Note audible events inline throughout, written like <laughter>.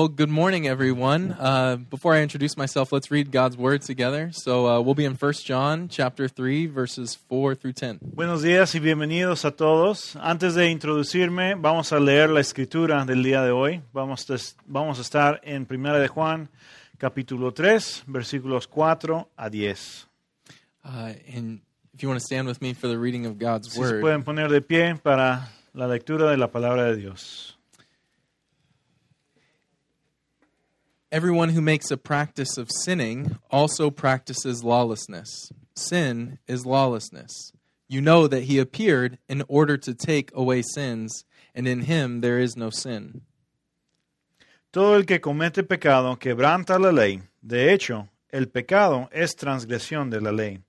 well, good morning, everyone. Uh, before I introduce myself, let's read God's word together. So uh, we'll be in 1 John chapter 3, verses 4 through 10. Buenos días y bienvenidos a todos. Antes de introducirme, vamos a leer la escritura del día de hoy. Vamos a, vamos a estar en Primera de Juan, capítulo 3, versículos 4 a 10. Uh, and if you want to stand with me for the reading of God's Si se word, pueden poner de pie para la lectura de la palabra de Dios. Everyone who makes a practice of sinning also practices lawlessness. Sin is lawlessness. You know that he appeared in order to take away sins, and in him there is no sin. Todo el que comete pecado quebranta la ley. De hecho, el pecado es transgresión de la ley.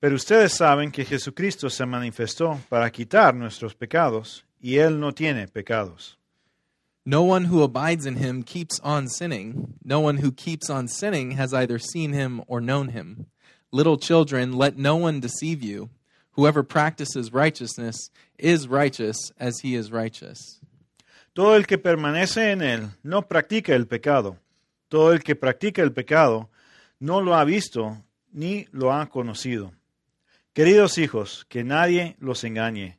Pero ustedes saben que Jesucristo se manifestó para quitar nuestros pecados, y Él no tiene pecados. No one who abides in him keeps on sinning. No one who keeps on sinning has either seen him or known him. Little children, let no one deceive you. Whoever practices righteousness is righteous as he is righteous. Todo el que permanece en Él no practica el pecado. Todo el que practica el pecado no lo ha visto ni lo ha conocido. Queridos hijos, que nadie los engañe.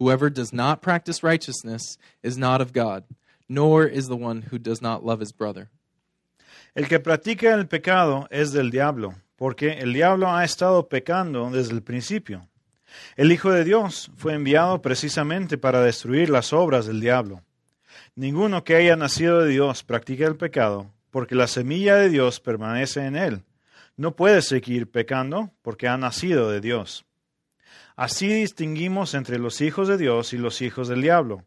Whoever does not practice righteousness is not of God, nor is the one who does not love his brother. El que practica el pecado es del diablo, porque el diablo ha estado pecando desde el principio. El Hijo de Dios fue enviado precisamente para destruir las obras del diablo. Ninguno que haya nacido de Dios practica el pecado, porque la semilla de Dios permanece en él. No puede seguir pecando porque ha nacido de Dios. Así distinguimos entre los hijos de Dios y los hijos del diablo.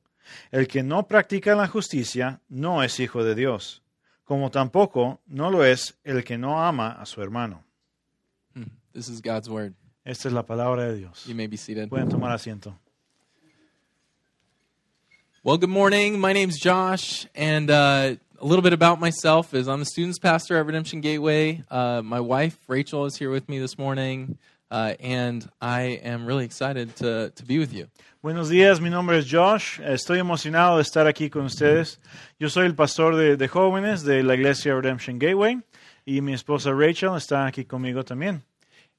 El que no practica la justicia no es hijo de Dios, como tampoco no lo es el que no ama a su hermano. Hmm. This is God's word. Esta es la palabra de Dios. You may be seated. Pueden tomar asiento. Well, good morning. My name's Josh, and uh, a little bit about myself is I'm the students pastor at Redemption Gateway. Uh, my wife Rachel is here with me this morning, uh, and I am really excited to to be with you. Buenos días, mi nombre es Josh. Estoy emocionado de estar aquí con ustedes. Yo soy el pastor de, de jóvenes de la iglesia Redemption Gateway y mi esposa Rachel está aquí conmigo también.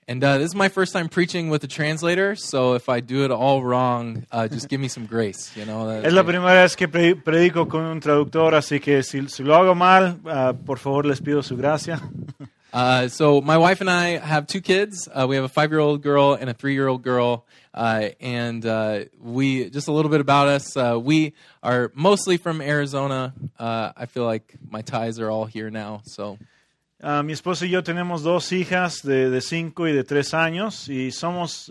And uh, this is my first time preaching with a translator, so if I do it all wrong, uh, just give me some grace. You know. Es la primera vez que predico con un traductor, así que si, si lo hago mal, ah, por favor les pido su gracia. <laughs> Uh, so my wife and I have two kids. Uh, we have a five-year-old girl and a three-year-old girl. Uh, and uh, we just a little bit about us. Uh, we are mostly from Arizona. I feel like my ties are all here now. So mi esposa y yo tenemos dos hijas de, de cinco y de tres años y somos,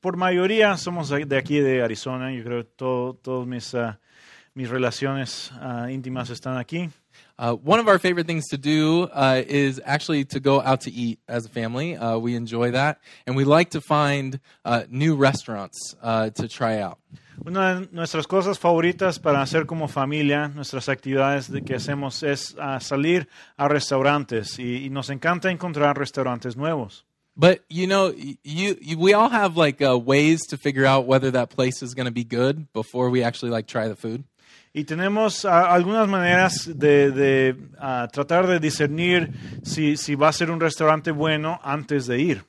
por mayoría, somos de aquí de Arizona. Yo creo que todo, todas mis, mis relaciones íntimas están aquí. Uh, one of our favorite things to do uh, is actually to go out to eat as a family. Uh, we enjoy that, and we like to find uh, new restaurants uh, to try out. Una de nuestras cosas favoritas para hacer como familia, nuestras actividades de que hacemos es ah, salir a restaurantes y, y nos encanta encontrar restaurantes nuevos. But you know, you, you we all have like uh, ways to figure out whether that place is going to be good before we actually like try the food. Y tenemos ah, algunas maneras de, de, ah, tratar de discernir si, si va a ser un restaurante bueno antes de ir.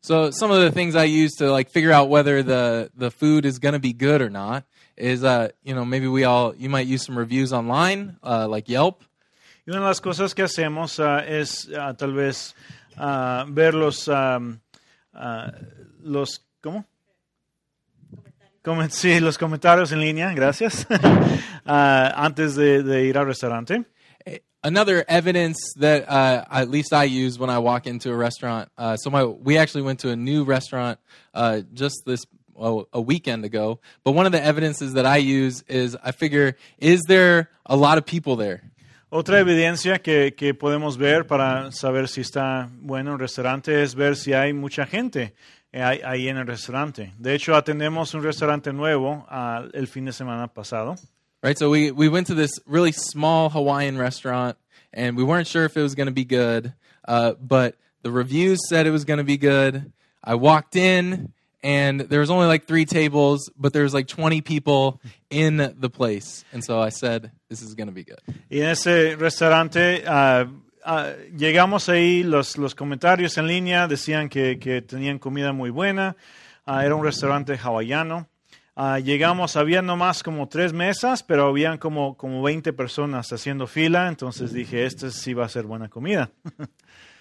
So some of the things I use to like figure out whether the the food is going to be good or not is uh you know maybe we all you might use some reviews online uh, like Yelp. Y una de las cosas que hacemos ah, es tal vez ver los ¿cómo? Sí, los comentarios en línea, gracias, <laughs> Ah, antes de, de ir al restaurante. Another evidence that uh, at least I use when I walk into a restaurant. Uh, so my we actually went to a new restaurant uh, just this a weekend ago. But one of the evidences that I use is I figure is there a lot of people there? Otra evidencia que, que podemos ver para saber si está bueno el restaurante es ver si hay mucha gente eh, ahí, ahí en el restaurante. De hecho, atendemos un restaurante nuevo ah, el fin de semana pasado. Right? So we, we went to this really small Hawaiian restaurant and we weren't sure if it was going to be good, uh, but the reviews said it was going to be good. I walked in and there was only like three tables, but there was like 20 people in the place. And so I said, this is going to be good. Y en ese restaurante ah, ah, llegamos ahí, los, los comentarios en línea decían que, que tenían comida muy buena, Ah, era un restaurante hawaiano. Ah, llegamos, había nomás como tres mesas, pero habían como, como 20 personas haciendo fila, entonces dije, este sí va a ser buena comida. <laughs>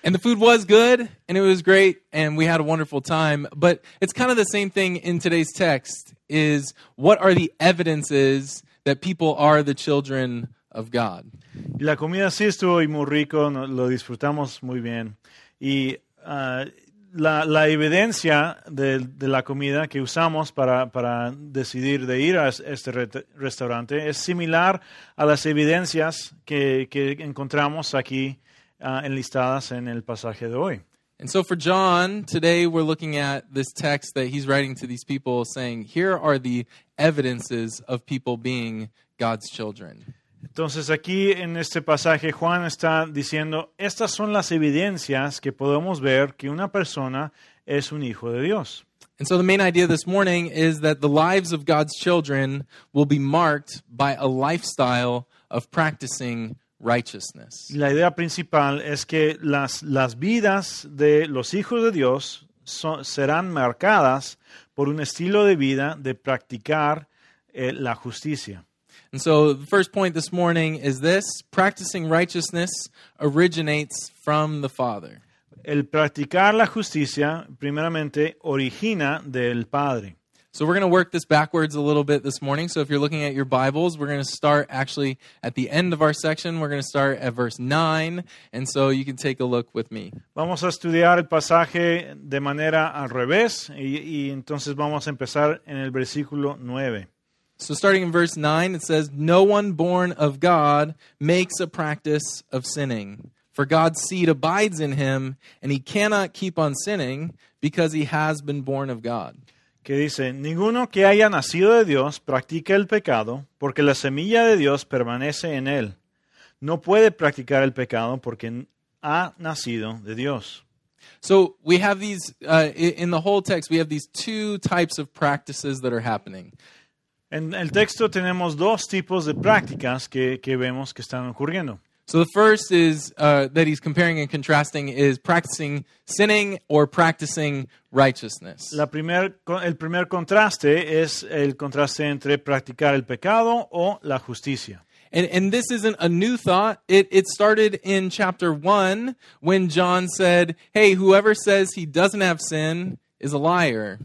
And the food was good and it was great and we had a wonderful time. But it's kind of the same thing in today's text is what are the evidences that people are the children of God? La comida sí estuvo muy rico, lo disfrutamos muy bien. Y ah, la, evidencia de, la comida que usamos para, decidir de ir a es- este re- restaurante es similar a las evidencias que, encontramos aquí ah, enlistadas en el pasaje de hoy. And so for John, today we're looking at this text that he's writing to these people saying, here are the evidences of people being God's children. Entonces aquí en este pasaje Juan está diciendo, estas son las evidencias que podemos ver que una persona es un hijo de Dios. And so the main idea this morning is that the lives of God's children will be marked by a lifestyle of practicing righteousness. La idea principal es que las, las vidas de los hijos de Dios son- serán marcadas por un estilo de vida de practicar eh, la justicia. And so the first point this morning is this practicing righteousness originates from the Father. El practicar la justicia, primeramente, origina del Padre. So we're going to work this backwards a little bit this morning. So if you're looking at your Bibles, we're going to start actually at the end of our section. We're going to start at verse 9. And so you can take a look with me. Vamos a estudiar el pasaje de manera al revés y, y entonces vamos a empezar en el versículo 9. So starting in verse 9, it says, No one born of God makes a practice of sinning. For God's seed abides in him, and he cannot keep on sinning because he has been born of God. que dice, ninguno que haya nacido de Dios practica el pecado, porque la semilla de Dios permanece en él. No puede practicar el pecado porque ha nacido de Dios. So we have these, uh, in the whole text, we have these two types of practices that are happening. En el texto tenemos dos tipos de prácticas que, que vemos que están ocurriendo. So the first is uh, that he's comparing and contrasting is practicing sinning or practicing righteousness. La primer, el primer contraste es el contraste entre practicar el pecado o la justicia. And, and this isn't a new thought. It, it started in chapter 1 when John said, Hey, whoever says he doesn't have sin is a liar.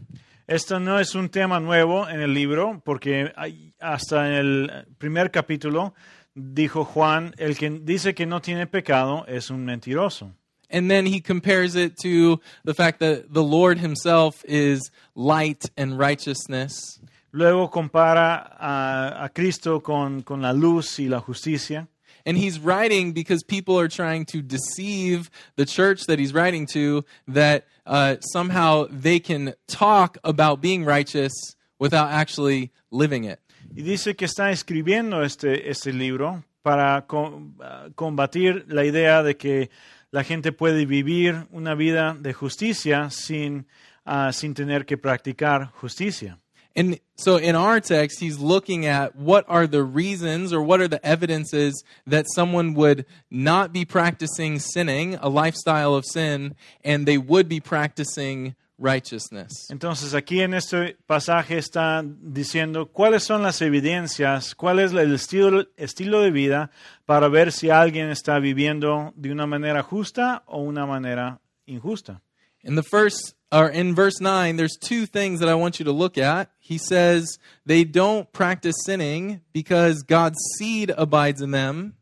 Esto no es un tema nuevo en el libro, porque hasta en el primer capítulo dijo Juan, el que dice que no tiene pecado es un mentiroso. And then he compares it to the fact that the Lord himself is light and righteousness. Luego compara a, a Cristo con, con la luz y la justicia. And he's writing because people are trying to deceive the church that he's writing to that uh, somehow they can talk about being righteous without actually living it. Y dice que está escribiendo este, este libro para co- ah, combatir la idea de que la gente puede vivir una vida de justicia sin, ah, sin tener que practicar justicia. And so in our text, he's looking at what are the reasons or what are the evidences that someone would not be practicing sinning, a lifestyle of sin, and they would be practicing righteousness. Entonces aquí en este pasaje está diciendo cuáles son las evidencias, cuál es el estilo, estilo de vida para ver si alguien está viviendo de una manera justa o una manera injusta. In the first or in verse 9, there's two things that I want you to look at. He says they don't practice sinning because God's seed abides in them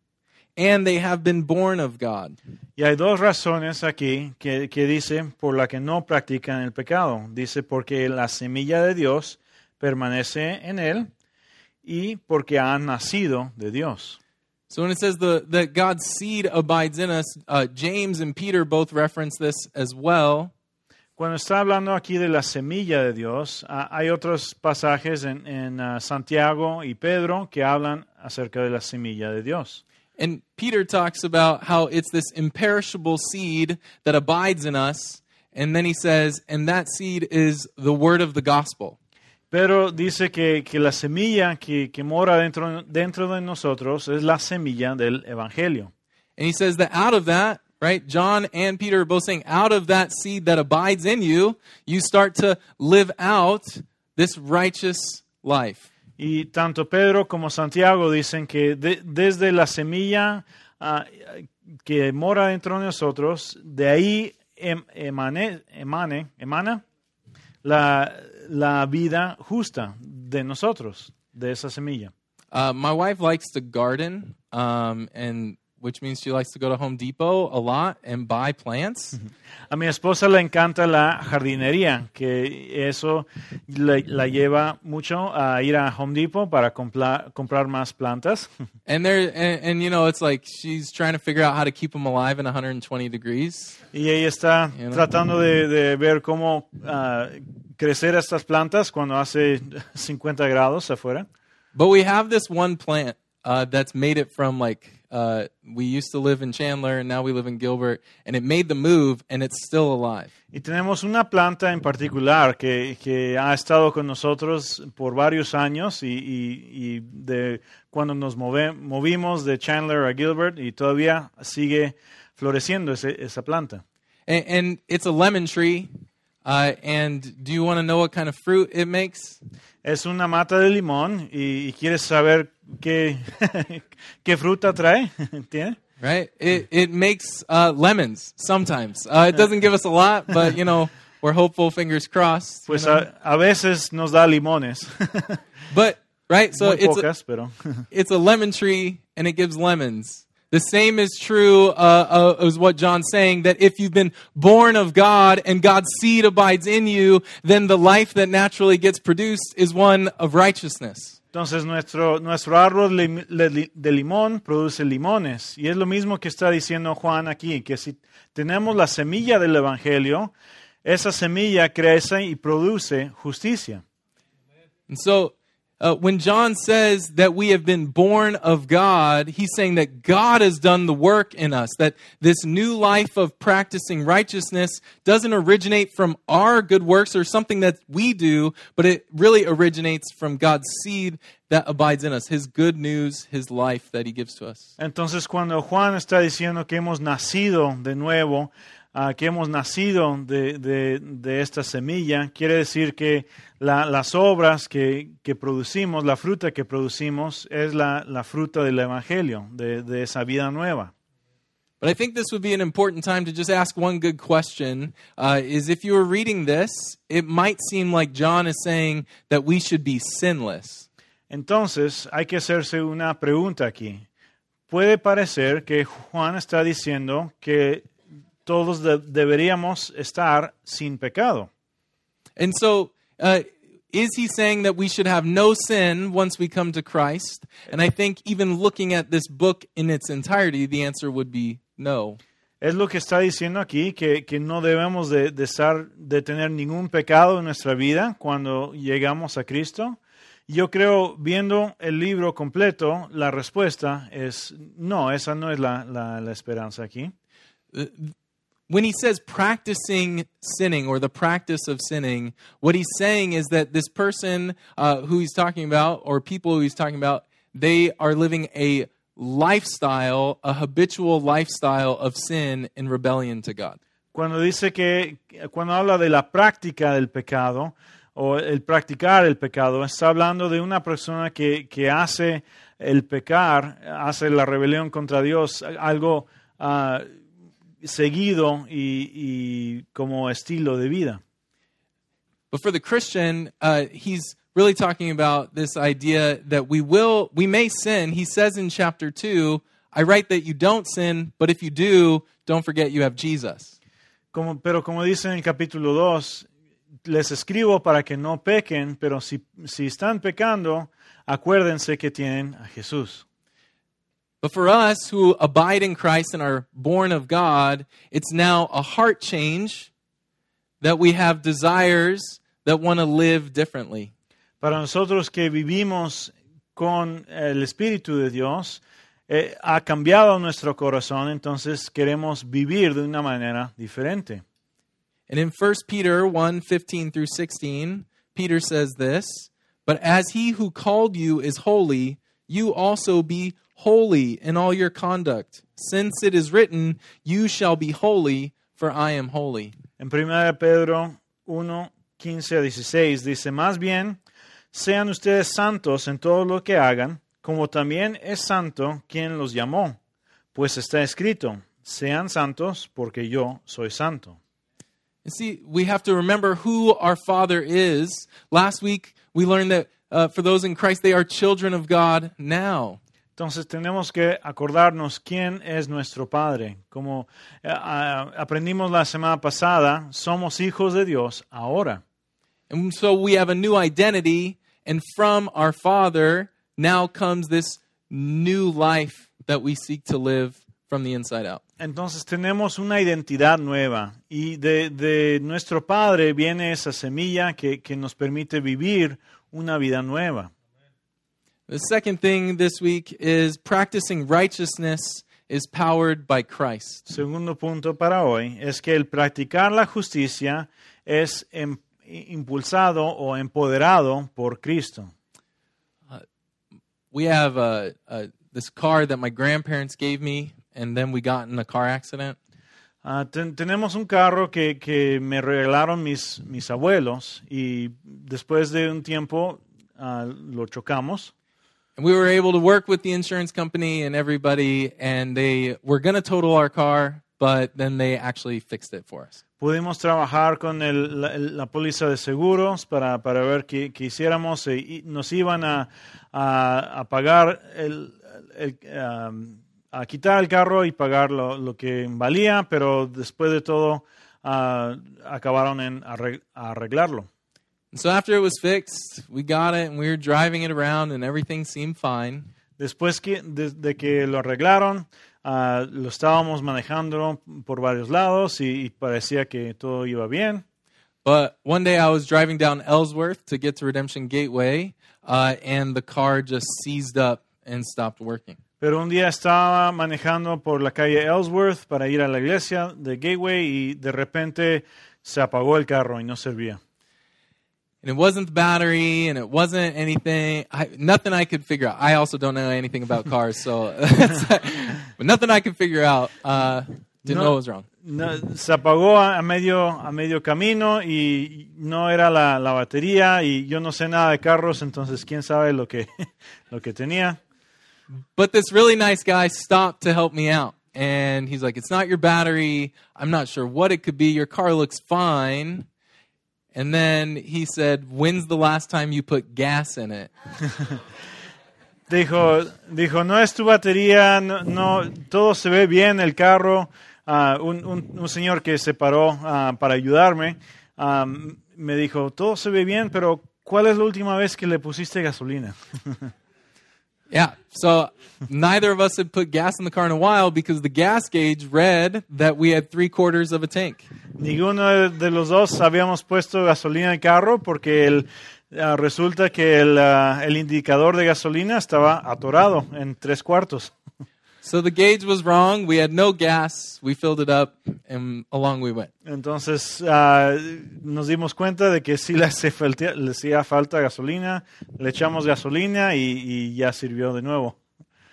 and they have been born of God. Y hay dos razones aquí que, que dice por la que no practican el pecado. Dice porque la semilla de Dios permanece en él y porque han nacido de Dios. So when it says the that God's seed abides in us, uh, James and Peter both reference this as well. Cuando está hablando aquí de la semilla de Dios, ah, hay otros pasajes en, en, ah, Santiago y Pedro que hablan acerca de la semilla de Dios. And Peter talks about how it's this imperishable seed that abides in us, and then he says, and that seed is the word of the gospel. Pedro dice que, que la semilla que, que mora dentro, dentro de nosotros es la semilla del Evangelio. And he says that out of that, right, John and Peter are both saying, out of that seed that abides in you, you start to live out this righteous life. Y tanto Pedro como Santiago dicen que de- desde la semilla ah, que mora dentro de nosotros, de ahí em- emane- emane- emana la, la vida justa de nosotros, de esa semilla. Uh, my wife likes to garden, um, and which means she likes to go to Home Depot a lot and buy plants. <laughs> A mi esposa le encanta la jardinería, que eso le- la lleva mucho a ir a Home Depot para compla- comprar más plantas. <laughs> And there, and, and you know, it's like she's trying to figure out how to keep them alive in 120 degrees. Y ella está You know. tratando de, de ver cómo ah, crecer estas plantas cuando hace 50 grados afuera. But we have this one plant uh, that's made it from like uh, we used to live in Chandler and now we live in Gilbert, and it made the move and it's still alive. Y tenemos una planta en particular que, que ha estado con nosotros por varios años y, y- y de cuando nos move- movimos de Chandler a Gilbert y todavía sigue floreciendo ese- esa planta. And, and it's a lemon tree. Uh, and do you want to know what kind of fruit it makes? Es una mata de limón y, y quieres saber qué, <laughs> qué fruta trae. <laughs> ¿Tiene? Right? It it makes uh, lemons sometimes. Uh, it doesn't give us a lot, but you know <laughs> we're hopeful. Fingers crossed. you Pues know? a, a veces nos da limones. but right, so Muy it's a, pero. it's a lemon tree and it gives lemons. The same is true uh, uh, as what John's saying that if you've been born of God and God's seed abides in you, then the life that naturally gets produced is one of righteousness. Entonces nuestro, nuestro árbol de limón produce limones. Y es lo mismo que está diciendo Juan aquí, que si tenemos la semilla del Evangelio, esa semilla crece y produce justicia. And so uh, when John says that we have been born of God, he's saying that God has done the work in us, that this new life of practicing righteousness doesn't originate from our good works or something that we do, but it really originates from God's seed that abides in us, his good news, his life that he gives to us. Entonces cuando Juan está diciendo que hemos nacido de nuevo, ah, que hemos nacido de, de- de esta semilla, quiere decir que la- las obras que, que producimos, la fruta que producimos, es la, la fruta del Evangelio, de, de esa vida nueva. But I think this would be an important time to just ask one good question. Uh, is if you were reading this, it might seem like John is saying that we should be sinless. Entonces, hay que hacerse una pregunta aquí. Puede parecer que Juan está diciendo que todos de- deberíamos estar sin pecado. And so, uh, is he saying that we should have no sin once we come to Christ? And I think even looking at this book in its entirety, the answer would be no. Es lo que está diciendo aquí, que, que no debemos de, de estar, de tener ningún pecado en nuestra vida cuando llegamos a Cristo. Yo creo, viendo el libro completo, la respuesta es no, esa no es la, la- la esperanza aquí. When he says practicing sinning or the practice of sinning, what he's saying is that this person uh, who he's talking about, or people who he's talking about, they are living a lifestyle, a habitual lifestyle of sin and rebellion to God. Cuando dice que, cuando habla de la práctica del pecado o el practicar el pecado, está hablando de una persona que, que hace el pecar, hace la rebelión contra Dios, algo ah, seguido y, y como estilo de vida. But for the Christian, uh, he's really talking about this idea that we will, we may sin. He says in chapter 2, I write that you don't sin, but if you do, don't forget you have Jesus. Como, pero como dice en el capítulo 2, les escribo para que no pequen, pero si, si están pecando, acuérdense que tienen a Jesús. But for us who abide in Christ and are born of God, it's now a heart change that we have desires that want to live differently. Para nosotros que vivimos con el Espíritu de Dios, eh, ha cambiado nuestro corazón, entonces queremos vivir de una manera diferente. And in 1 Peter 1 15 through 16, Peter says this But as he who called you is holy, you also be holy in all your conduct, since it is written, You shall be holy, for I am holy. En 1 Pedro 1, 15 a 16 dice, más bien, sean ustedes santos en todo lo que hagan, como también es santo quien los llamó, pues está escrito, sean santos porque yo soy santo. You see, we have to remember who our Father is. Last week, we learned that uh, for those in Christ, they are children of God now. Entonces tenemos que acordarnos quién es nuestro Padre. Como eh, aprendimos la semana pasada, somos hijos de Dios ahora. And so we have a new identity, and from our Father now comes this new life that we seek to live from the inside out. Entonces tenemos una identidad nueva y de, de nuestro Padre viene esa semilla que, que nos permite vivir una vida nueva. The second thing this week is practicing righteousness is powered by Christ. Segundo punto para hoy es que el practicar la justicia es em- impulsado o empoderado por Cristo. We have uh, uh, this car that my grandparents gave me, and then we got in a car accident. Ah, ten- tenemos un carro que, que me regalaron mis, mis abuelos y después de un tiempo ah, lo chocamos. And we were able to work with the insurance company and everybody, and they were going to total our car, but then they actually fixed it for us. Pudimos trabajar con el- la, la póliza de seguros para, para ver qué, qué hiciéramos e- y nos iban a, a- a pagar, el, el, um, a quitar el carro y pagar lo, lo que valía, pero después de todo ah, acabaron en arreg- arreglarlo. And so after it was fixed, we got it and we were driving it around, and everything seemed fine. Después que, de, de que lo arreglaron, ah, lo estábamos manejando por varios lados y, y parecía que todo iba bien. But one day I was driving down Ellsworth to get to Redemption Gateway, uh, and the car just seized up and stopped working. Pero un día estaba manejando por la calle Ellsworth para ir a la iglesia de Gateway y de repente se apagó el carro y no servía. And it wasn't the battery, and it wasn't anything, I, nothing I could figure out. I also don't know anything about <laughs> cars, so, <laughs> but nothing I could figure out. Uh, didn't No. know what was wrong. No, se apagó a, a medio, a medio camino y no era la, la batería y yo no sé nada de carros, entonces quién sabe lo que, <laughs> lo que tenía. But this really nice guy stopped to help me out. And he's like, It's not your battery. I'm not sure what it could be. Your car looks fine. And then he said, When's the last time you put gas in it? <laughs> Dijo, dijo, no es tu batería, no, no, todo se ve bien, el carro. Ah, un, un- un señor que se paró ah, para ayudarme ah, me dijo, todo se ve bien, pero ¿cuál es la última vez que le pusiste gasolina? <laughs> Yeah. So neither of us had put gas in the car in a while because the gas gauge read that we had three quarters of a tank. Ninguno de, los dos habíamos puesto gasolina en el carro porque el, ah, resulta que el, ah, el indicador de gasolina estaba atorado en tres cuartos. So the gauge was wrong. We had no gas. We filled it up and along we went. Entonces ah, nos dimos cuenta de que sí le hacía falta, le hacía falta gasolina, le echamos gasolina y, y ya sirvió de nuevo.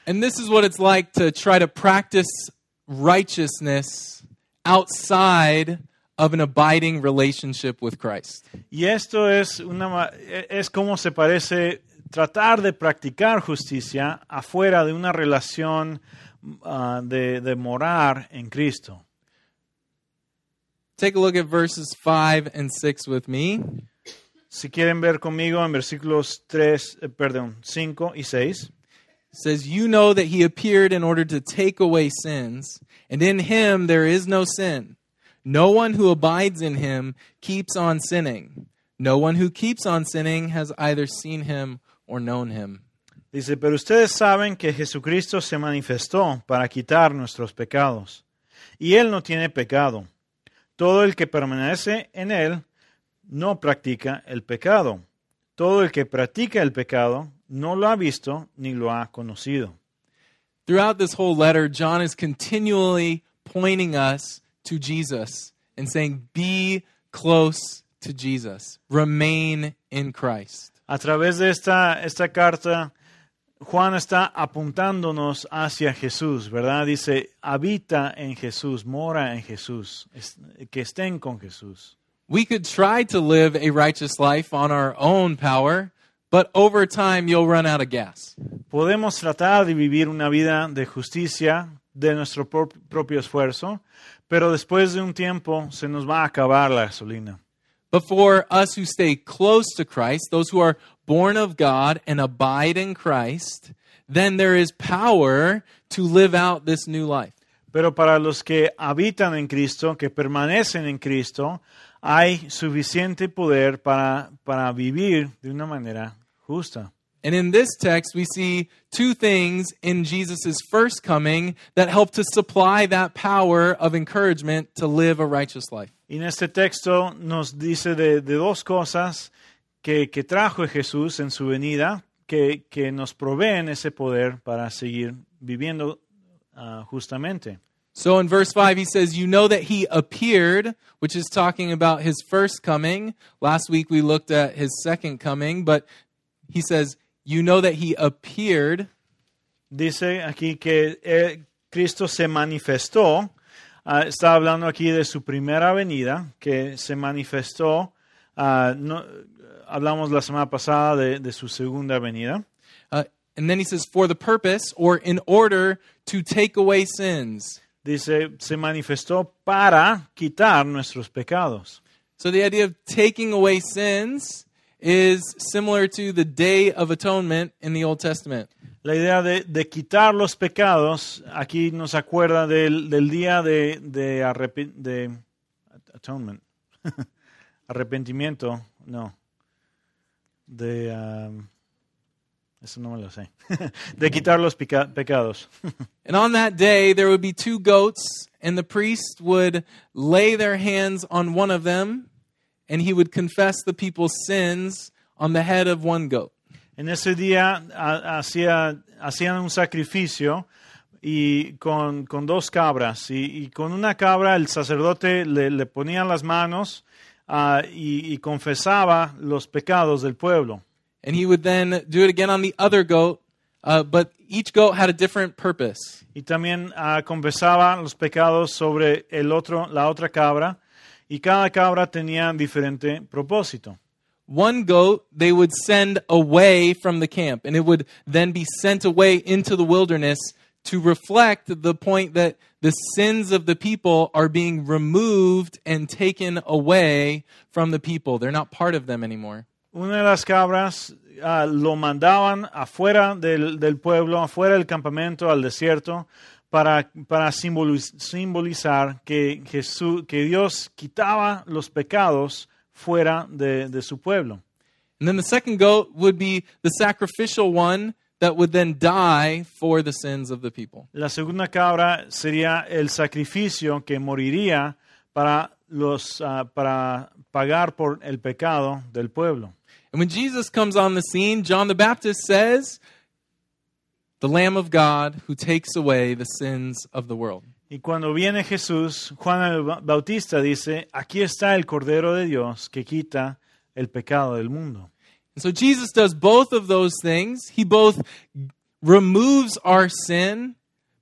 And this is what it's like to try to practice righteousness outside of an abiding relationship with Christ. Y esto es, una, es como se parece tratar de practicar justicia afuera de una relación ah, de, de morar en Cristo. Take a look at verses 5 and 6 with me. Si quieren ver conmigo en versículos 3, eh, perdón, 5 y 6. It says, You know that he appeared in order to take away sins, and in him there is no sin. No one who abides in him keeps on sinning. No one who keeps on sinning has either seen him or known him. Dice, pero ustedes saben que Jesucristo se manifestó para quitar nuestros pecados. Y Él no tiene pecado. Todo el que permanece en Él no practica el pecado. Todo el que practica el pecado no lo ha visto ni lo ha conocido. Throughout this whole letter, John is continually pointing us to Jesus and saying, Be close to Jesus, remain in Christ. A través de esta, esta carta, Juan está apuntándonos hacia Jesús, ¿verdad? Dice, habita en Jesús, mora en Jesús, es- que estén con Jesús. We could try to live a righteous life on our own power, but over time you'll run out of gas. Podemos tratar de vivir una vida de justicia de nuestro pro- propio esfuerzo, pero después de un tiempo se nos va a acabar la gasolina. But for us who stay close to Christ, those who are born of God and abide in Christ, then there is power to live out this new life. Pero para los que habitan en Cristo, que permanecen en Cristo, hay suficiente poder para, para vivir de una manera justa. And in this text, we see two things in Jesus' first coming that help to supply that power of encouragement to live a righteous life. En este texto nos dice de, de dos cosas que, que trajo Jesús en su venida, que, que nos proveen ese poder para seguir viviendo ah, justamente. So in verse 5, he says, You know that he appeared, which is talking about his first coming. Last week we looked at his second coming, but he says, You know that he appeared. Dice aquí que eh, Cristo se manifestó, ah, está hablando aquí de su primera venida, que se manifestó, ah, no- hablamos la semana pasada de, de su segunda venida. Uh, and then he says, For the purpose or in order to take away sins. Dice, se manifestó para quitar nuestros pecados. So the idea of taking away sins is similar to the Day of Atonement in the Old Testament. La idea de, de quitar los pecados, aquí nos acuerda del, del día de, de, arrepi- de atonement, <laughs> arrepentimiento, no, de, um, eso no me lo sé, <laughs> de quitar los pecados. <laughs> And on that day, there would be two goats, and the priest would lay their hands on one of them, and he would confess the people's sins on the head of one goat. En ese día hacía- hacían un sacrificio y con, con dos cabras. Y, y con una cabra el sacerdote le, le ponía las manos ah, y, y confesaba los pecados del pueblo. And he would then do it again on the other goat, uh, but each goat had a different purpose. Y también ah, confesaba los pecados sobre el otro, la otra cabra. Y cada cabra tenía diferente propósito. One goat they would send away from the camp, and it would then be sent away into the wilderness to reflect the point that the sins of the people are being removed and taken away from the people. They're not part of them anymore. Una de las cabras ah, lo mandaban afuera del, del pueblo, afuera del campamento, al desierto, para, para simboliz- simbolizar que, Jesús, que Dios quitaba los pecados fuera de, de su pueblo. And then the second goat would be the sacrificial one that would then die for the sins of the people. La segunda cabra sería el sacrificio que moriría para, los, ah, para pagar por el pecado del pueblo. And when Jesus comes on the scene, John the Baptist says, The Lamb of God who takes away the sins of the world. Y cuando viene Jesús, Juan el Bautista dice, aquí está el Cordero de Dios que quita el pecado del mundo. And so Jesus does both of those things. He both removes our sin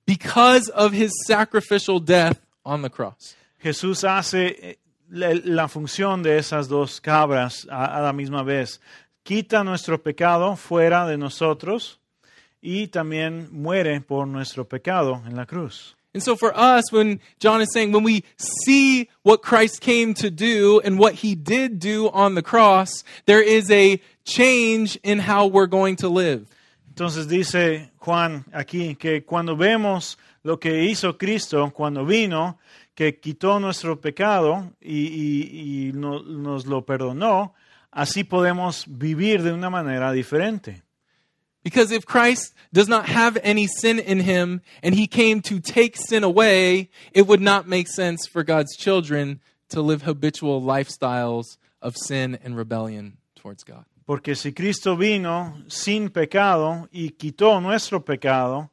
because of his sacrificial death on the cross. Jesús hace eh, la, la función de esas dos cabras a, a la misma vez. Quita nuestro pecado fuera de nosotros y también muere por nuestro pecado en la cruz. And so for us, when John is saying, when we see what Christ came to do and what he did do on the cross, there is a change in how we're going to live. Entonces dice Juan aquí que cuando vemos lo que hizo Cristo cuando vino, que quitó nuestro pecado y, y- y no- nos lo perdonó, así podemos vivir de una manera diferente. Because if Christ does not have any sin in him and he came to take sin away, it would not make sense for God's children to live habitual lifestyles of sin and rebellion towards God. Porque si Cristo vino sin pecado y quitó nuestro pecado,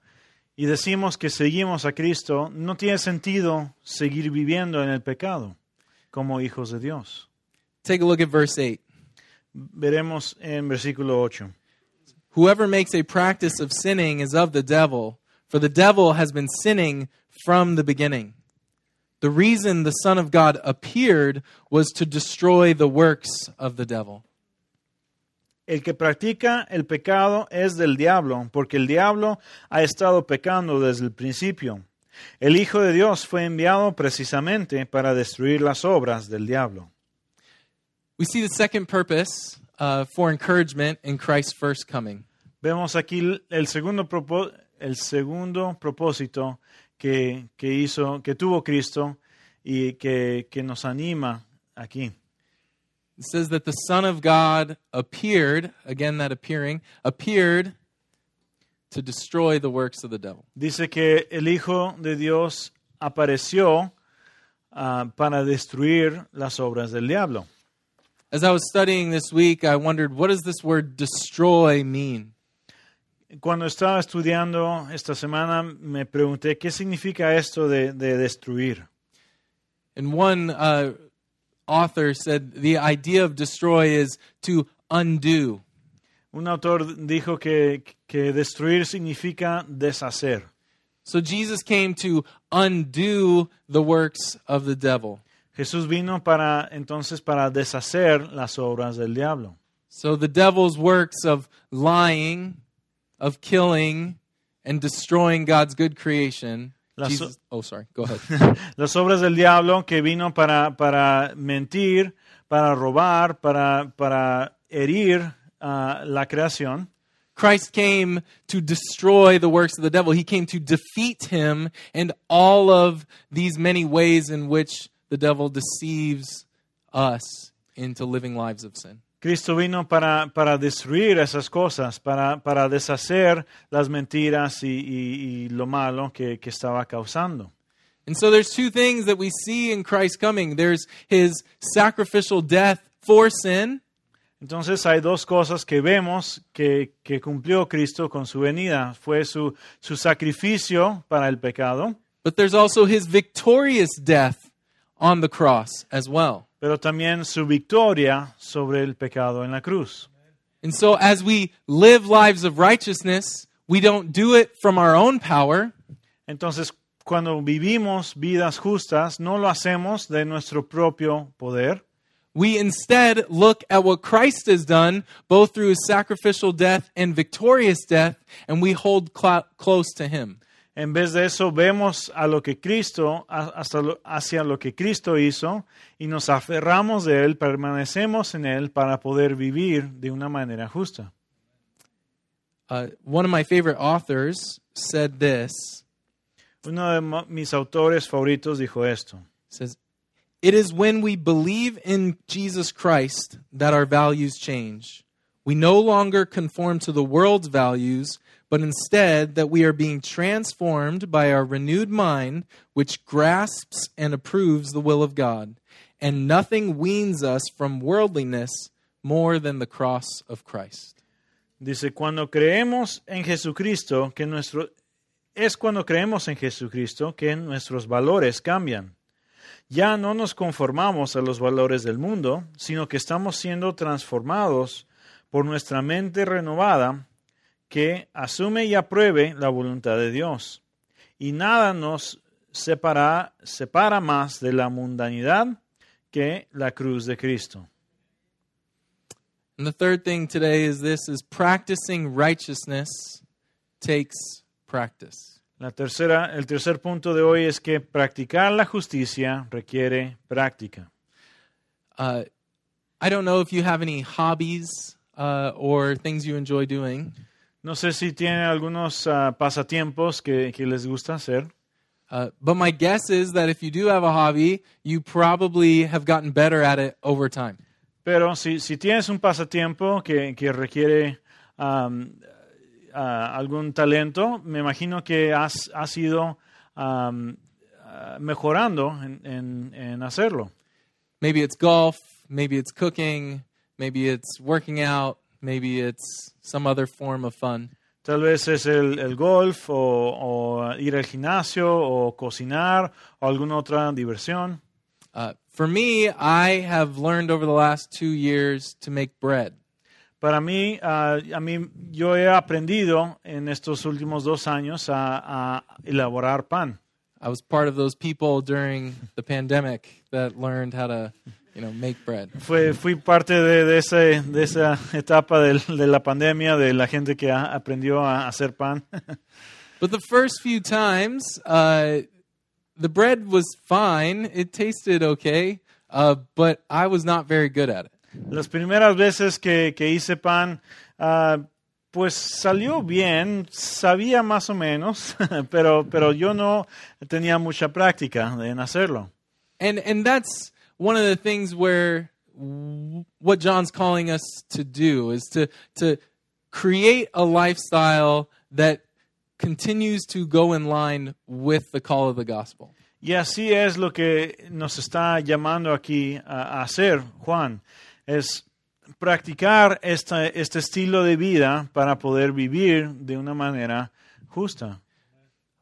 y decimos que seguimos a Cristo, no tiene sentido seguir viviendo en el pecado como hijos de Dios. Take a look at verse 8. Veremos en versículo 8. Whoever makes a practice of sinning is of the devil, for the devil has been sinning from the beginning. The reason the Son of God appeared was to destroy the works of the devil. El que practica el pecado es del diablo, porque el diablo ha estado pecando desde el principio. El Hijo de Dios fue enviado precisamente para destruir las obras del diablo. We see the second purpose uh, for encouragement in Christ's first coming. Vemos aquí el segundo, el segundo propósito que, que hizo, que tuvo Cristo y que, que nos anima aquí. It says that the Son of God appeared, again, that appearing, appeared to destroy the works of the devil. Dice que el Hijo de Dios apareció ah, para destruir las obras del diablo. As I was studying this week, I wondered what does this word destroy mean? Cuando estaba estudiando esta semana me pregunté qué significa esto de, de destruir. And one uh, author said the idea of destroy is to undo. Un autor dijo que, que destruir significa deshacer. So Jesus came to undo the works of the devil. Jesús vino para entonces para deshacer las obras del diablo. So the devil's works of lying, of killing, and destroying God's good creation. Las- Jesus, oh, sorry. Go ahead. <laughs> Las obras del diablo que vino para, para mentir, para robar, para, para herir ah, la creación. Christ came to destroy the works of the devil. He came to defeat him and all of these many ways in which the devil deceives us into living lives of sin. Cristo vino para, para destruir esas cosas, para, para deshacer las mentiras y, y- y lo malo que, que estaba causando. And so there's two things that we see in Christ coming. There's his sacrificial death for sin, Entonces hay dos cosas que vemos que, que cumplió Cristo con su venida. Fue su, su sacrificio para el pecado, but there's also his victorious death on the cross as well. pero también su victoria sobre el pecado en la cruz. And so as we live lives of righteousness, we don't do it from our own power. Entonces, cuando vivimos vidas justas, no lo hacemos de nuestro propio poder, We instead look at what Christ has done, both through his sacrificial death and victorious death, and we hold cl- close to him. En vez de eso, vemos a lo que Cristo, hasta lo- hacia lo que Cristo hizo y nos aferramos de Él, permanecemos en Él para poder vivir de una manera justa. Uh, one of my favorite authors said this Uno de mis autores favoritos dijo esto. says, It is when we believe in Jesus Christ that our values change. We no longer conform to the world's values, but instead that we are being transformed by our renewed mind, which grasps and approves the will of God. And nothing weans us from worldliness more than the cross of Christ. Dice, cuando creemos en Jesucristo, que nuestro, es cuando creemos en Jesucristo que nuestros valores cambian. Ya no nos conformamos a los valores del mundo, sino que estamos siendo transformados por nuestra mente renovada que asume y apruebe la voluntad de Dios. Y nada nos separa, separa más de la mundanidad que la cruz de Cristo. And the third thing today is this is practicing righteousness takes practice. La tercera, el tercer punto de hoy es que practicar la justicia requiere práctica. Uh, I don't know if you have any hobbies uh, or things you enjoy doing, No sé si tienen algunos ah, pasatiempos que, que les gusta hacer, uh, but my guess is that if you do have a hobby, you probably have gotten better at it over time. pero si, si tienes un pasatiempo que, que requiere am, ah, algún talento, me imagino que has, has ido am, ah, mejorando en, en- en hacerlo. Maybe it's golf, maybe it's cooking, maybe it's working out, maybe it's some other form of fun. Tal vez es el, el golf o, o ir al gimnasio o cocinar o alguna otra diversión. Uh, for me, I have learned over the last two years to make bread. Para mí, ah, a mí, yo he aprendido en estos últimos dos años a, a elaborar pan. I was part of those people during the pandemic that learned how to, you know, make bread. Fue, fui parte de, de, ese, de esa etapa del- de la pandemia, de la gente que a- aprendió a hacer pan. <laughs> But the first few times, uh, the bread was fine. It tasted okay, uh, but I was not very good at it. Las primeras veces que, que hice pan, ah, pues salió bien, sabía más o menos, <laughs> pero, pero yo no tenía mucha práctica en hacerlo. And and that's one of the things where what John's calling us to do is to to create a lifestyle that continues to go in line with the call of the gospel. Y así es lo que nos está llamando aquí a, hacer Juan, es practicar esta, este estilo de vida para poder vivir de una manera justa.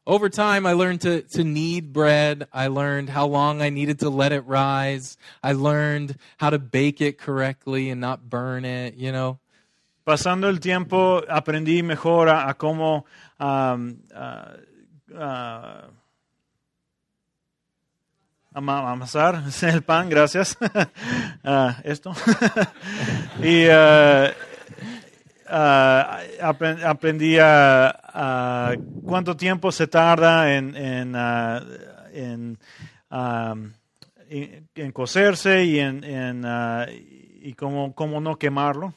Over time, I learned to, to knead bread. I learned how long I needed to let it rise. I learned how to bake it correctly and not burn it, you know. Pasando el tiempo aprendí mejor a, a cómo ah, ah, ama- amasar <laughs> el pan, gracias. Ah, <laughs> esto. <laughs> y ah, aprendí a, a cuánto tiempo se tarda en, en, ah, en, am, en- en cocerse y en, en, ah, y cómo, cómo no quemarlo.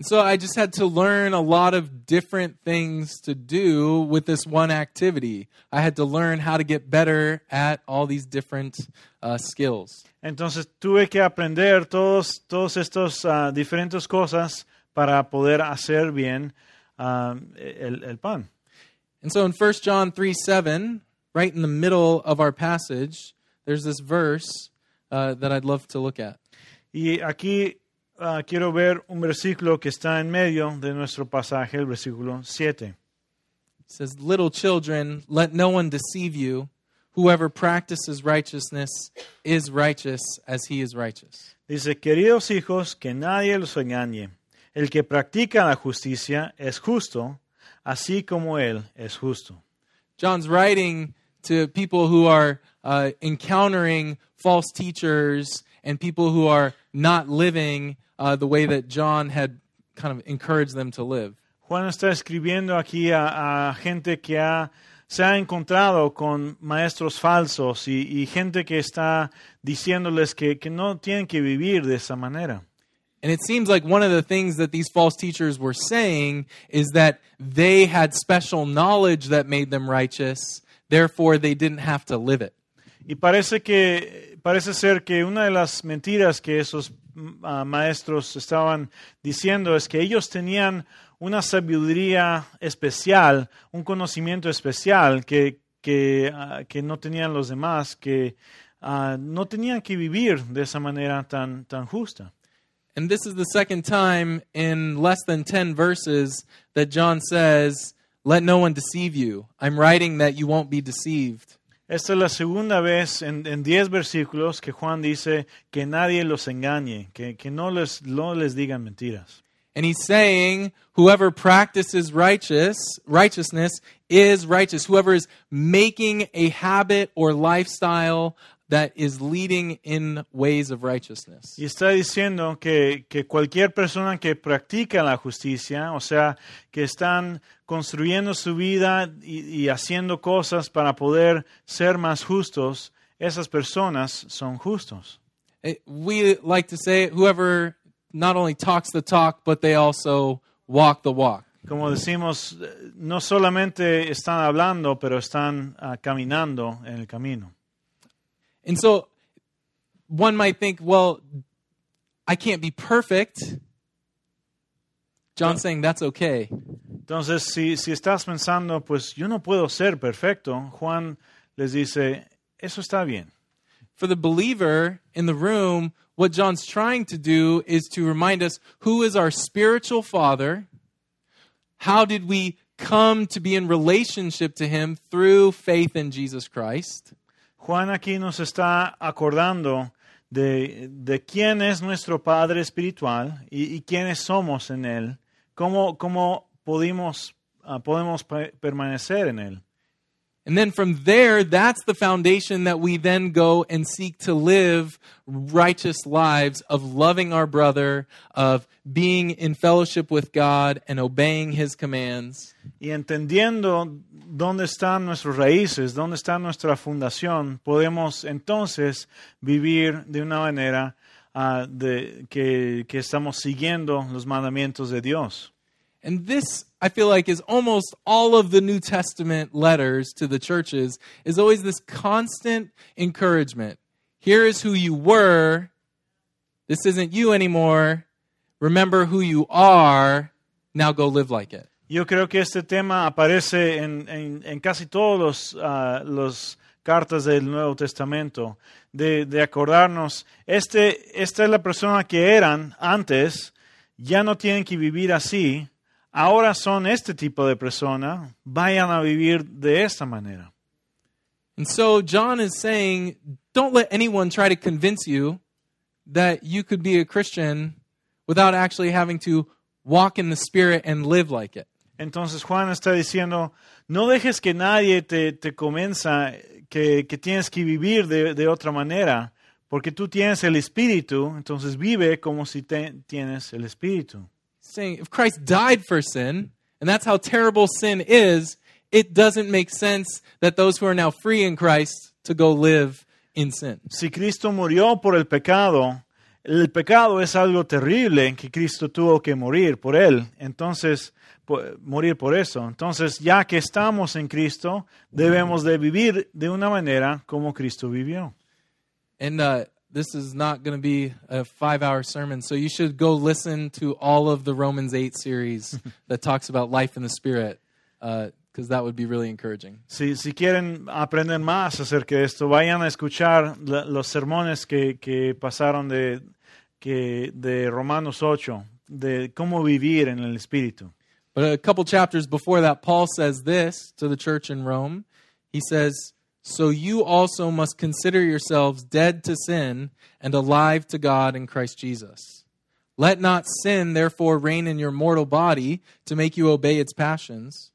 So I just had to learn a lot of different things to do with this one activity. I had to learn how to get better at all these different uh, skills. Entonces tuve que aprender todos, todos estos ah, diferentes cosas para poder hacer bien ah, el, el pan. And so in 1 John 3 7, right in the middle of our passage, there's this verse uh, that I'd love to look at. Y aquí ah, quiero ver un versículo que está en medio de nuestro pasaje, el versículo 7. It says, Little children, let no one deceive you. Whoever practices righteousness is righteous as he is righteous. Dice, queridos hijos, que nadie los engañe. El que practica la justicia es justo, así como él es justo. John's writing to people who are uh, encountering false teachers and people who are not living uh, the way that John had kind of encouraged them to live. Juan está escribiendo aquí a, a gente que ha, se ha encontrado con maestros falsos y, y gente que está diciéndoles que, que no tienen que vivir de esa manera. And it seems like one of the things that these false teachers were saying is that they had special knowledge that made them righteous, therefore they didn't have to live it. Y parece que parece ser que una de las mentiras que esos ah, maestros estaban diciendo es que ellos tenían una sabiduría especial, un conocimiento especial que, que, ah, que no tenían los demás, que ah, no tenían que vivir de esa manera tan, tan justa. And this is the second time in less than 10 verses that John says, Let no one deceive you. I'm writing that you won't be deceived. Esta es la segunda vez en, en diez versículos que Juan dice que nadie los engañe, que, que no, les, no les digan mentiras. And he's saying, Whoever practices righteous, righteousness is righteous. Whoever is making a habit or lifestyle that is leading in ways of righteousness. Y está diciendo que, que cualquier persona que practica la justicia, o sea, que están construyendo su vida y, y haciendo cosas para poder ser más justos, esas personas son justos. Eh, We like to say, whoever not only talks the talk, but they also walk the walk. Como decimos, eh, no solamente están hablando, pero están ah, caminando en el camino. And so one might think, well, I can't be perfect. John's saying that's okay. Entonces, si, si estás pensando, pues yo no puedo ser perfecto, Juan les dice, eso está bien. For the believer in the room, what John's trying to do is to remind us who is our spiritual father, how did we come to be in relationship to him through faith in Jesus Christ, Juan aquí nos está acordando de, de quién es nuestro Padre Espiritual y, quiénes somos en Él, cómo, cómo podemos, ah, podemos pe- permanecer en Él. And then from there, that's the foundation that we then go and seek to live righteous lives of loving our brother, of being in fellowship with God and obeying his commands. Y entendiendo dónde están nuestras raíces, dónde está nuestra fundación, podemos entonces vivir de una manera ah, de, que, que estamos siguiendo los mandamientos de Dios. And this, I feel like, is almost all of the New Testament letters to the churches, is always this constant encouragement. Here is who you were. This isn't you anymore. Remember who you are. Now go live like it. Yo creo que este tema aparece en, en- en casi todos los, ah, los cartas del Nuevo Testamento, de, de acordarnos, este, esta es la persona que eran antes, ya no tienen que vivir así, ahora son este tipo de persona, vayan a vivir de esta manera. And so John is saying, don't let anyone try to convince you that you could be a Christian without actually having to walk in the Spirit and live like it. Entonces Juan está diciendo, no dejes que nadie te, te convenza que, que tienes que vivir de, de otra manera, porque tú tienes el Espíritu, entonces vive como si te- tienes el Espíritu. Saying if Christ died for sin, and that's how terrible sin is, it doesn't make sense that those who are now free in Christ to go live in sin. Si Cristo murió por el pecado, el pecado es algo terrible que Cristo tuvo que morir por él, entonces morir por eso. Entonces, ya que estamos en Cristo, debemos de vivir de una manera como Cristo vivió. And uh, this is not going to be a five hour sermon, so you should go listen to all of the Romans 8 series <laughs> that talks about life in the Spirit, uh, because that would be really encouraging. Si, si quieren aprender más acerca de esto, vayan a escuchar la- los sermones que, que pasaron de, que, de Romanos 8, de cómo vivir en el Espíritu. But a couple chapters before that, Paul says this to the church in Rome. He says, So you also must consider yourselves dead to sin and alive to God in Christ Jesus. Let not sin, therefore, reign in your mortal body to make you obey its passions.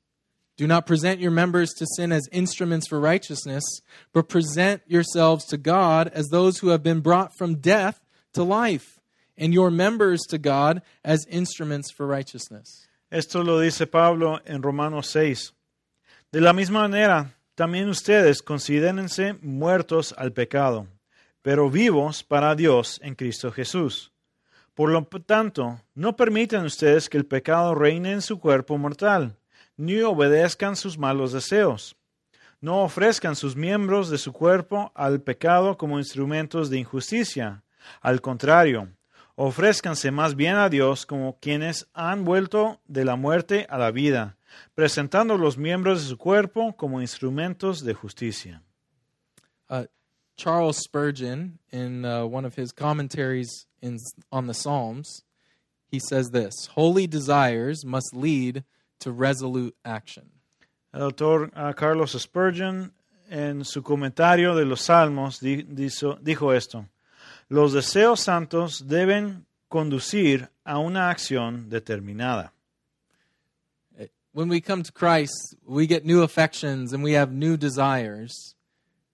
Do not present your members to sin as instruments for righteousness, but present yourselves to God as those who have been brought from death to life, and your members to God as instruments for righteousness. Esto lo dice Pablo en Romanos 6. De la misma manera, también ustedes considérense muertos al pecado, pero vivos para Dios en Cristo Jesús. Por lo tanto, no permitan ustedes que el pecado reine en su cuerpo mortal, ni obedezcan sus malos deseos. No ofrezcan sus miembros de su cuerpo al pecado como instrumentos de injusticia. Al contrario, ofrézcanse más bien a Dios como quienes han vuelto de la muerte a la vida, presentando los miembros de su cuerpo como instrumentos de justicia. Uh, Charles Spurgeon, in uh, one of his commentaries in, on the Psalms, he says this Holy desires must lead to resolute action. El autor ah, Carlos Spurgeon, en su comentario de los Salmos, di- dijo esto: Los deseos santos deben conducir a una acción determinada. When we come to Christ, we get new affections and we have new desires.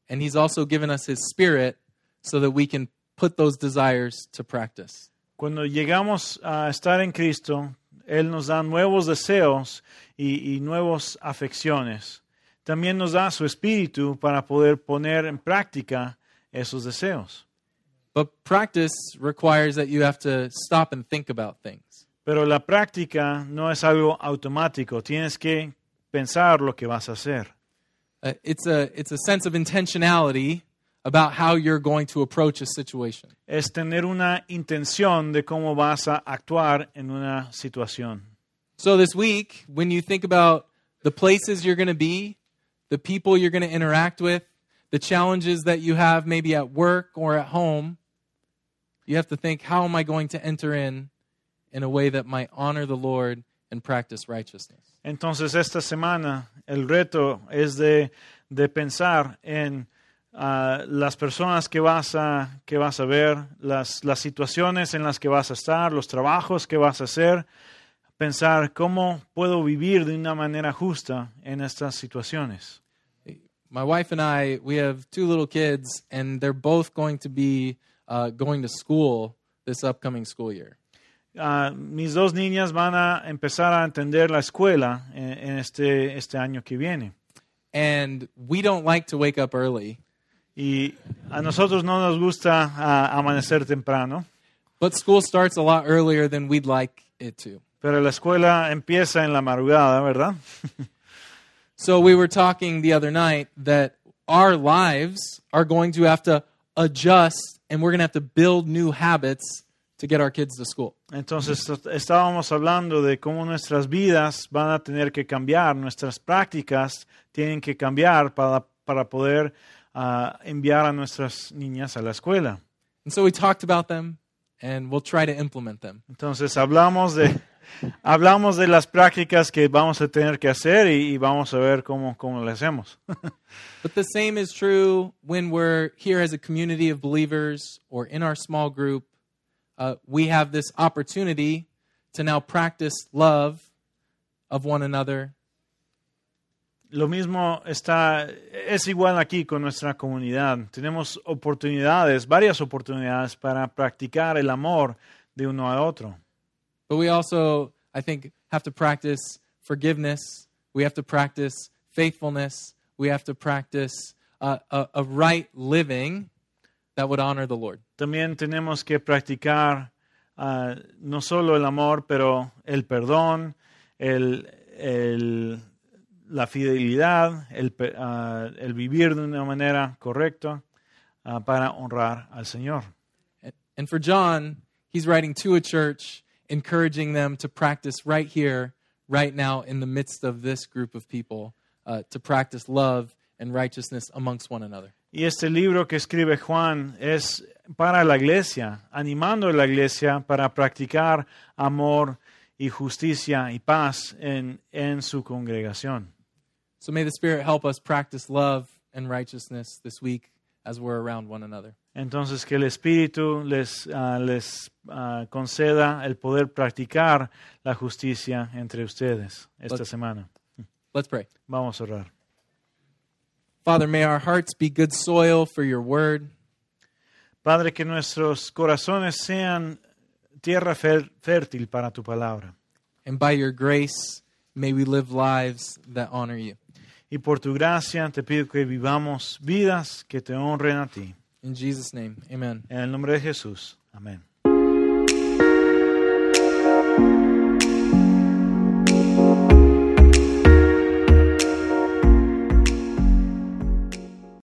And He's also given us His Spirit so that we can put those desires to practice. Cuando llegamos a estar en Cristo, Él nos da nuevos deseos y, y nuevas afecciones. También nos da su espíritu para poder poner en práctica esos deseos. But practice requires that you have to stop and think about things. Pero la práctica no es algo automático. Tienes que pensar lo que vas a hacer. Uh, it's a it's a sense of intentionality about how you're going to approach a situation. Es tener una intención de cómo vas a actuar en una situación. So this week, when you think about the places you're going to be, the people you're going to interact with, the challenges that you have maybe at work or at home, you have to think, how am I going to enter in in a way that might honor the Lord and practice righteousness? Entonces esta semana el reto es de, de pensar en ah, las personas que vas, a, que vas a ver, las, las situaciones en las que vas a estar, los trabajos que vas a hacer, pensar cómo puedo vivir de una manera justa en estas situaciones. My wife and I, we have two little kids, and they're both going to be uh, going to school this upcoming school year. Ah, mis dos niñas van a empezar a entender la escuela en, en este, este año que viene. And we don't like to wake up early, Y a nosotros no nos gusta ah, amanecer temprano, but school starts a lot earlier than we'd like it to. pero la escuela empieza en la madrugada, ¿verdad? <laughs> So we were talking the other night that our lives are going to have to adjust and we're going to have to build new habits to get our kids to school. Entonces estábamos hablando de cómo nuestras vidas van a tener que cambiar, nuestras prácticas tienen que cambiar para, para poder ah, enviar a nuestras niñas a la escuela. And so we talked about them and we'll try to implement them. Entonces hablamos de, <laughs> hablamos de las prácticas que vamos a tener que hacer y, y vamos a ver cómo, cómo le hacemos. <laughs> But the same is true when we're here as a community of believers or in our small group. Uh, we have this opportunity to now practice love of one another. Lo mismo está, es igual aquí con nuestra comunidad. Tenemos oportunidades, varias oportunidades para practicar el amor de uno a otro. But we also, I think, have to practice forgiveness. We have to practice faithfulness. We have to practice uh, a, a right living that would honor the Lord. También tenemos que practicar ah, no solo el amor, pero el perdón, el, el- la fidelidad, el, ah, el vivir de una manera correcta ah, para honrar al Señor. And- And for John, he's writing to a church, encouraging them to practice right here, right now, in the midst of this group of people, uh, to practice love and righteousness amongst one another. Y este libro que escribe Juan es para la iglesia, animando a la iglesia para practicar amor y justicia y paz en, en su congregación. So may the Spirit help us practice love and righteousness this week as we're around one another. Entonces que el Espíritu les, ah, les ah, conceda el poder practicar la justicia entre ustedes esta Let's- semana. Let's pray. Vamos a orar. Father, may our hearts be good soil for your word. Padre, que nuestros corazones sean tierra fér- fértil para tu palabra. And by your grace, may we live lives that honor you. Y por tu gracia te pido que vivamos vidas que te honren a ti. In Jesus' name, amen. En el nombre de Jesús. Amén.